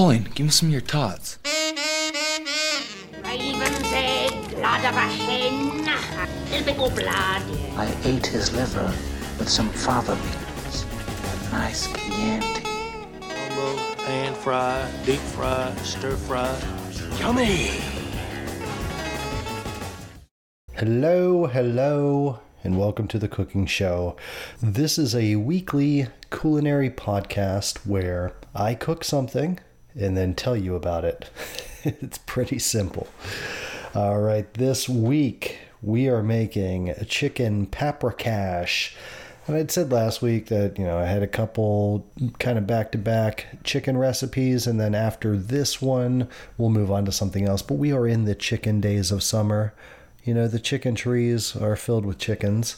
Pauline, give me some of your tots. Raven's egg, blood of a hen, typical blood. I ate his liver with some fava beans. A nice Chianti. Combo, pan fry, deep fry, stir fry. Yummy! Hello, hello, and welcome to the Cooking Show. This is a weekly culinary podcast where I cook something and then tell you about it. it's pretty simple. All right, this week we are making a chicken paprikash. And I'd said last week that, you know, I had a couple kind of back to back chicken recipes, and then after this one, we'll move on to something else. But we are in the chicken days of summer. You know, the chicken trees are filled with chickens.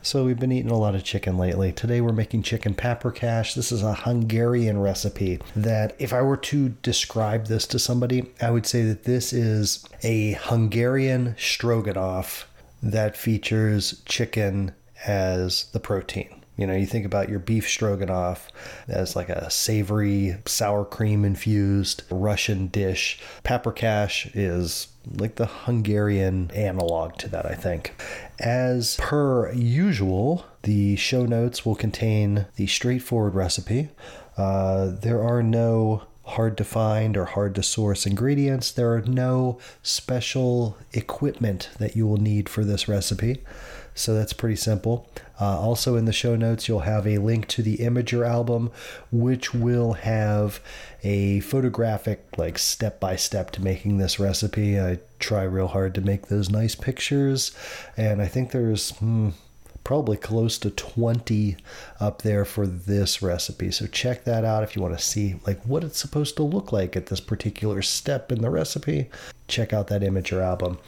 So we've been eating a lot of chicken lately. Today we're making chicken paprikash. This is a Hungarian recipe that if I were to describe this to somebody, I would say that this is a Hungarian stroganoff that features chicken as the protein. You know, you think about your beef stroganoff as like a savory, sour cream infused Russian dish. Paprikash is like the Hungarian analog to that, I think. As per usual, the show notes will contain the straightforward recipe. Uh, there are no hard to find or hard to source ingredients. There are no special equipment that you will need for this recipe. So that's pretty simple. Uh, also, in the show notes, you'll have a link to the Imgur album, which will have a photographic, like step by step to making this recipe. I try real hard to make those nice pictures, and I think there's. Hmm, probably close to 20 up there for this recipe. So check that out if you want to see like what it's supposed to look like at this particular step in the recipe. Check out that Imgur album.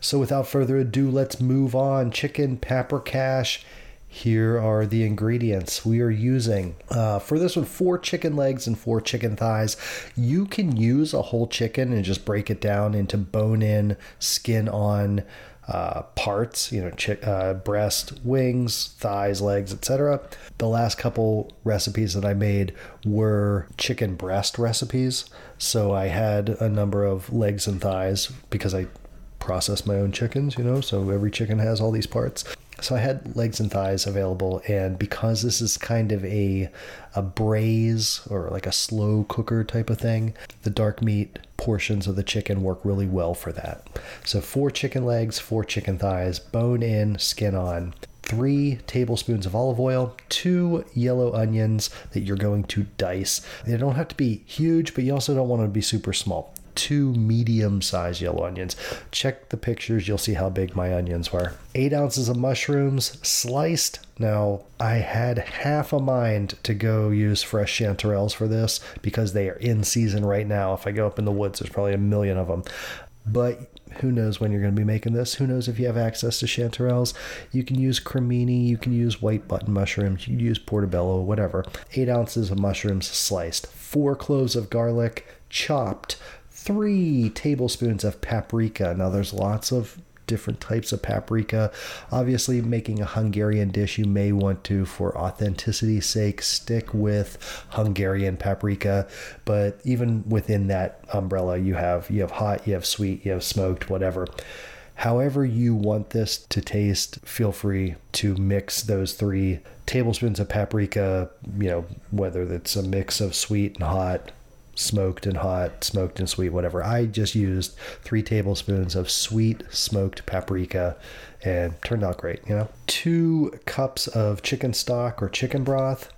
So without further ado, let's move on. Chicken paprikash. Here are the ingredients we are using. Uh, for this one, four chicken legs and four chicken thighs. You can use a whole chicken and just break it down into bone in, skin on uh, parts, you know, chick, uh, breast, wings, thighs, legs, etc. The last couple recipes that I made were chicken breast recipes. So I had a number of legs and thighs because I process my own chickens, you know, so every chicken has all these parts. So I had legs and thighs available, and because this is kind of a a braise or like a slow cooker type of thing, the dark meat portions of the chicken work really well for that. So four chicken legs, four chicken thighs, bone in, skin on. Three tablespoons of olive oil, two yellow onions that you're going to dice. They don't have to be huge, but you also don't want them to be super small two medium sized yellow onions. Check the pictures, you'll see how big my onions were. Eight ounces of mushrooms sliced. Now, I had half a mind to go use fresh chanterelles for this because they are in season right now. If I go up in the woods, there's probably a million of them. But who knows when you're going to be making this? Who knows if you have access to chanterelles? You can use cremini, you can use white button mushrooms, you can use portobello, whatever. Eight ounces of mushrooms sliced, four cloves of garlic chopped, three tablespoons of paprika. Now, there's lots of different types of paprika. Obviously, making a Hungarian dish, you may want to, for authenticity's sake, stick with Hungarian paprika. But even within that umbrella, you have you have hot, you have sweet, you have smoked, whatever. However, you want this to taste, feel free to mix those three tablespoons of paprika, you know, whether it's a mix of sweet and hot, smoked and hot, smoked and sweet, whatever. I just used three tablespoons of sweet smoked paprika and turned out great, you know. Two cups of chicken stock or chicken broth,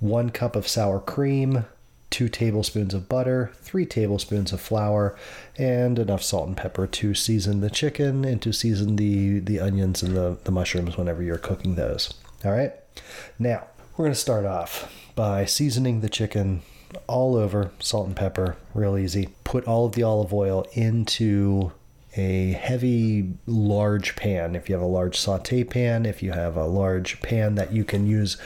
one cup of sour cream, two tablespoons of butter, three tablespoons of flour, and enough salt and pepper to season the chicken and to season the, the onions and the, the mushrooms whenever you're cooking those. All right. Now, we're going to start off by seasoning the chicken all over, salt and pepper, real easy. Put all of the olive oil into a heavy, large pan. If you have a large saute pan, if you have a large pan that you can use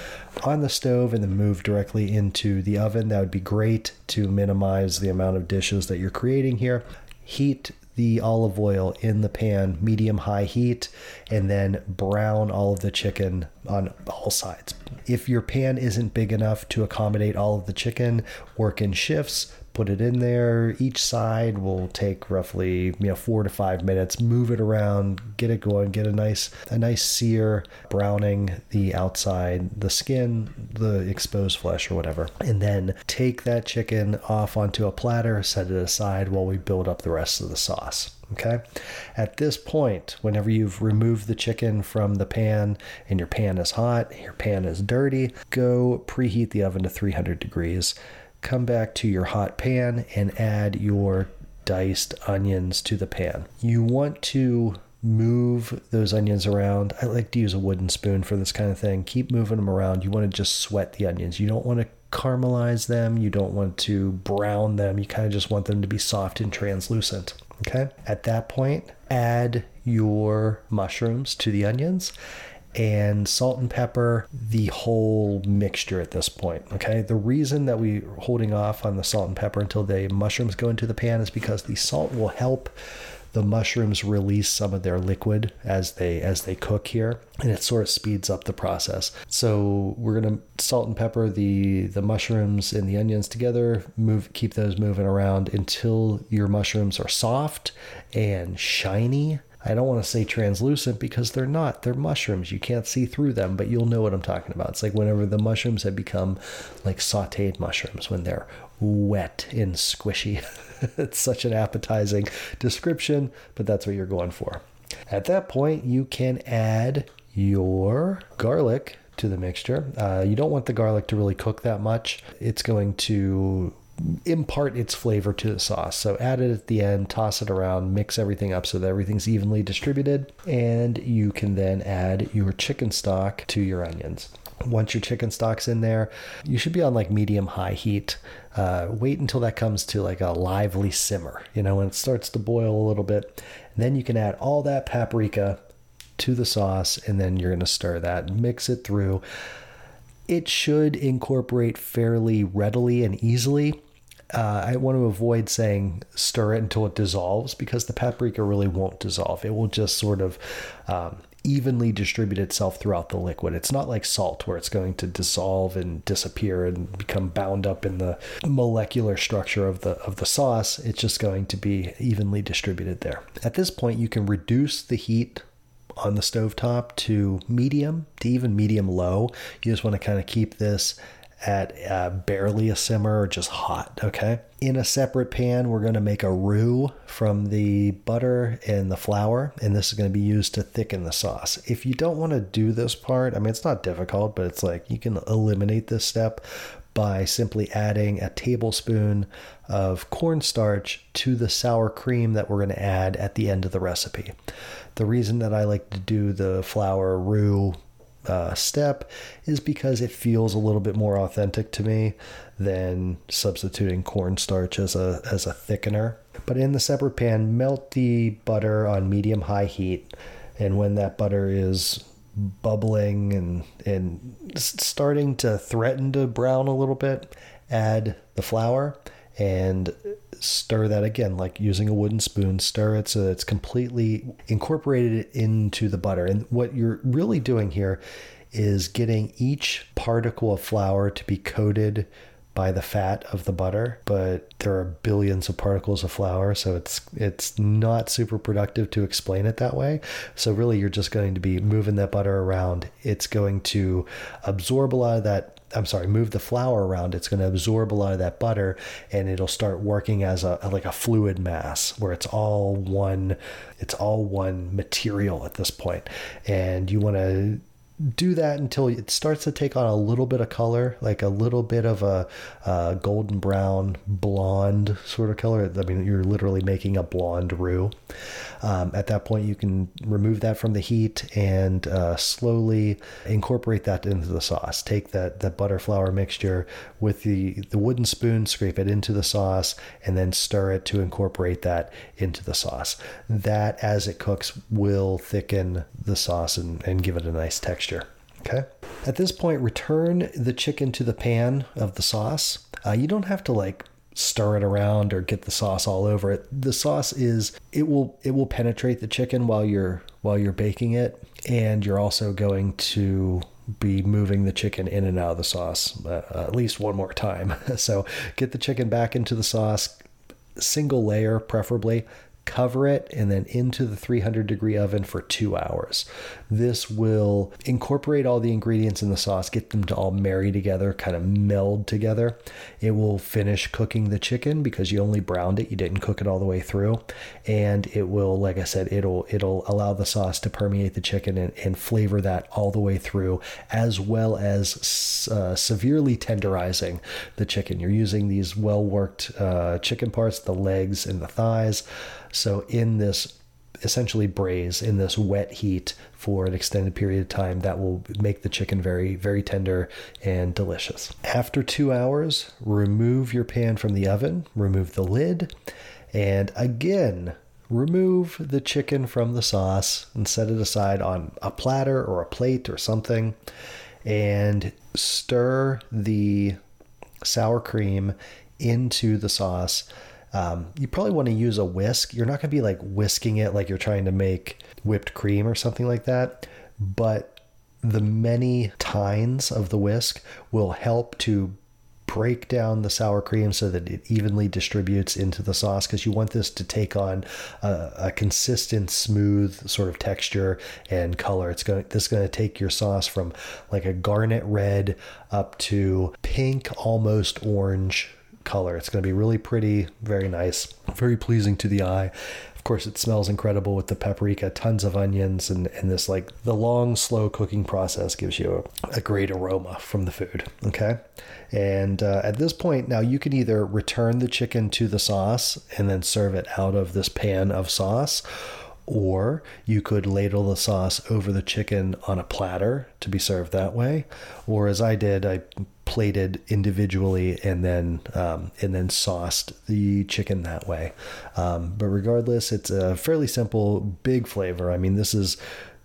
on the stove and then move directly into the oven, that would be great to minimize the amount of dishes that you're creating here. Heat the olive oil in the pan, medium high heat, and then brown all of the chicken on all sides. If your pan isn't big enough to accommodate all of the chicken, work in shifts. Put it in there. Each side will take roughly you know four to five minutes. Move it around, get it going, get a nice a nice sear, browning the outside, the skin, the exposed flesh or whatever, and then take that chicken off onto a platter, set it aside while we build up the rest of the sauce. Okay. At this point, whenever you've removed the chicken from the pan and your pan is hot, your pan is dirty, go preheat the oven to 300 degrees. Come back to your hot pan and add your diced onions to the pan. You want to move those onions around. I like to use a wooden spoon for this kind of thing. Keep moving them around. You want to just sweat the onions. You don't want to caramelize them. You don't want to brown them. You kind of just want them to be soft and translucent. Okay. At that point, add your mushrooms to the onions and salt and pepper the whole mixture at this point. Okay. The reason that we're holding off on the salt and pepper until the mushrooms go into the pan is because the salt will help the mushrooms release some of their liquid as they as they cook here and it sort of speeds up the process so we're going to salt and pepper the the mushrooms and the onions together move keep those moving around until your mushrooms are soft and shiny I don't want to say translucent because they're not. They're mushrooms. You can't see through them, but you'll know what I'm talking about. It's like whenever the mushrooms have become like sauteed mushrooms, when they're wet and squishy. it's such an appetizing description, but that's what you're going for. At that point, you can add your garlic to the mixture. Uh, you don't want the garlic to really cook that much. It's going to impart its flavor to the sauce. So add it at the end, toss it around, mix everything up so that everything's evenly distributed, and you can then add your chicken stock to your onions. Once your chicken stock's in there, you should be on like medium high heat. Uh, wait until that comes to like a lively simmer, you know, when it starts to boil a little bit. And then you can add all that paprika to the sauce, and then you're going to stir that, mix it through. It should incorporate fairly readily and easily uh, I want to avoid saying stir it until it dissolves because the paprika really won't dissolve. It will just sort of um, evenly distribute itself throughout the liquid. It's not like salt where it's going to dissolve and disappear and become bound up in the molecular structure of the of the sauce. It's just going to be evenly distributed there. At this point, you can reduce the heat on the stove top to medium to even medium low. You just want to kind of keep this at uh, barely a simmer or just hot. Okay. In a separate pan, we're going to make a roux from the butter and the flour, and this is going to be used to thicken the sauce. If you don't want to do this part, I mean, it's not difficult, but it's like you can eliminate this step by simply adding a tablespoon of cornstarch to the sour cream that we're going to add at the end of the recipe. The reason that I like to do the flour roux uh, step is because it feels a little bit more authentic to me than substituting cornstarch as a as a thickener. But in the separate pan, melt the butter on medium high heat, and when that butter is bubbling and and starting to threaten to brown a little bit, add the flour and stir that again, like using a wooden spoon, stir it so it's completely incorporated into the butter. And what you're really doing here is getting each particle of flour to be coated by the fat of the butter, but there are billions of particles of flour, so it's it's not super productive to explain it that way. So really you're just going to be moving that butter around. It's going to absorb a lot of that I'm sorry, move the flour around, it's going to absorb a lot of that butter and it'll start working as a like a fluid mass where it's all one it's all one material at this point. And you want to do that until it starts to take on a little bit of color, like a little bit of a, a, golden brown, blonde sort of color. I mean, you're literally making a blonde roux. Um, at that point, you can remove that from the heat and uh, slowly incorporate that into the sauce. Take that, that butter flour mixture with the, the wooden spoon, scrape it into the sauce, and then stir it to incorporate that into the sauce. That, as it cooks, will thicken the sauce and, and give it a nice texture. Okay. At this point, return the chicken to the pan of the sauce. Uh, you don't have to like stir it around or get the sauce all over it. The sauce is it will it will penetrate the chicken while you're while you're baking it and you're also going to be moving the chicken in and out of the sauce uh, at least one more time. so get the chicken back into the sauce, single layer preferably cover it, and then into the 300 degree oven for two hours. This will incorporate all the ingredients in the sauce, get them to all marry together, kind of meld together. It will finish cooking the chicken because you only browned it, you didn't cook it all the way through. And it will, like I said, it'll it'll allow the sauce to permeate the chicken and, and flavor that all the way through, as well as uh, severely tenderizing the chicken. You're using these well worked uh, chicken parts, the legs and the thighs. So in this essentially braise in this wet heat for an extended period of time that will make the chicken very very tender and delicious. After two hours remove your pan from the oven remove the lid and again remove the chicken from the sauce and set it aside on a platter or a plate or something and stir the sour cream into the sauce um, you probably want to use a whisk. You're not going to be like whisking it like you're trying to make whipped cream or something like that, but the many tines of the whisk will help to break down the sour cream so that it evenly distributes into the sauce because you want this to take on a, a, consistent smooth sort of texture and color it's going this is going to take your sauce from like a garnet red up to pink almost orange color. It's going to be really pretty, very nice, very pleasing to the eye. Of course, it smells incredible with the paprika, tons of onions, and, and this like the long, slow cooking process gives you a, a great aroma from the food. Okay. And uh, at this point, now you can either return the chicken to the sauce and then serve it out of this pan of sauce, or you could ladle the sauce over the chicken on a platter to be served that way. Or as I did, I plated individually and then um, and then sauced the chicken that way. Um, but regardless, it's a fairly simple, big flavor. I mean, this is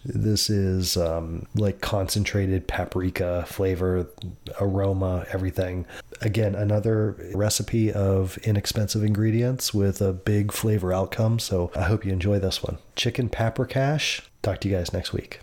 this is um, like concentrated paprika flavor, aroma, everything. Again, another recipe of inexpensive ingredients with a big flavor outcome. So I hope you enjoy this one. Chicken paprikash. Talk to you guys next week.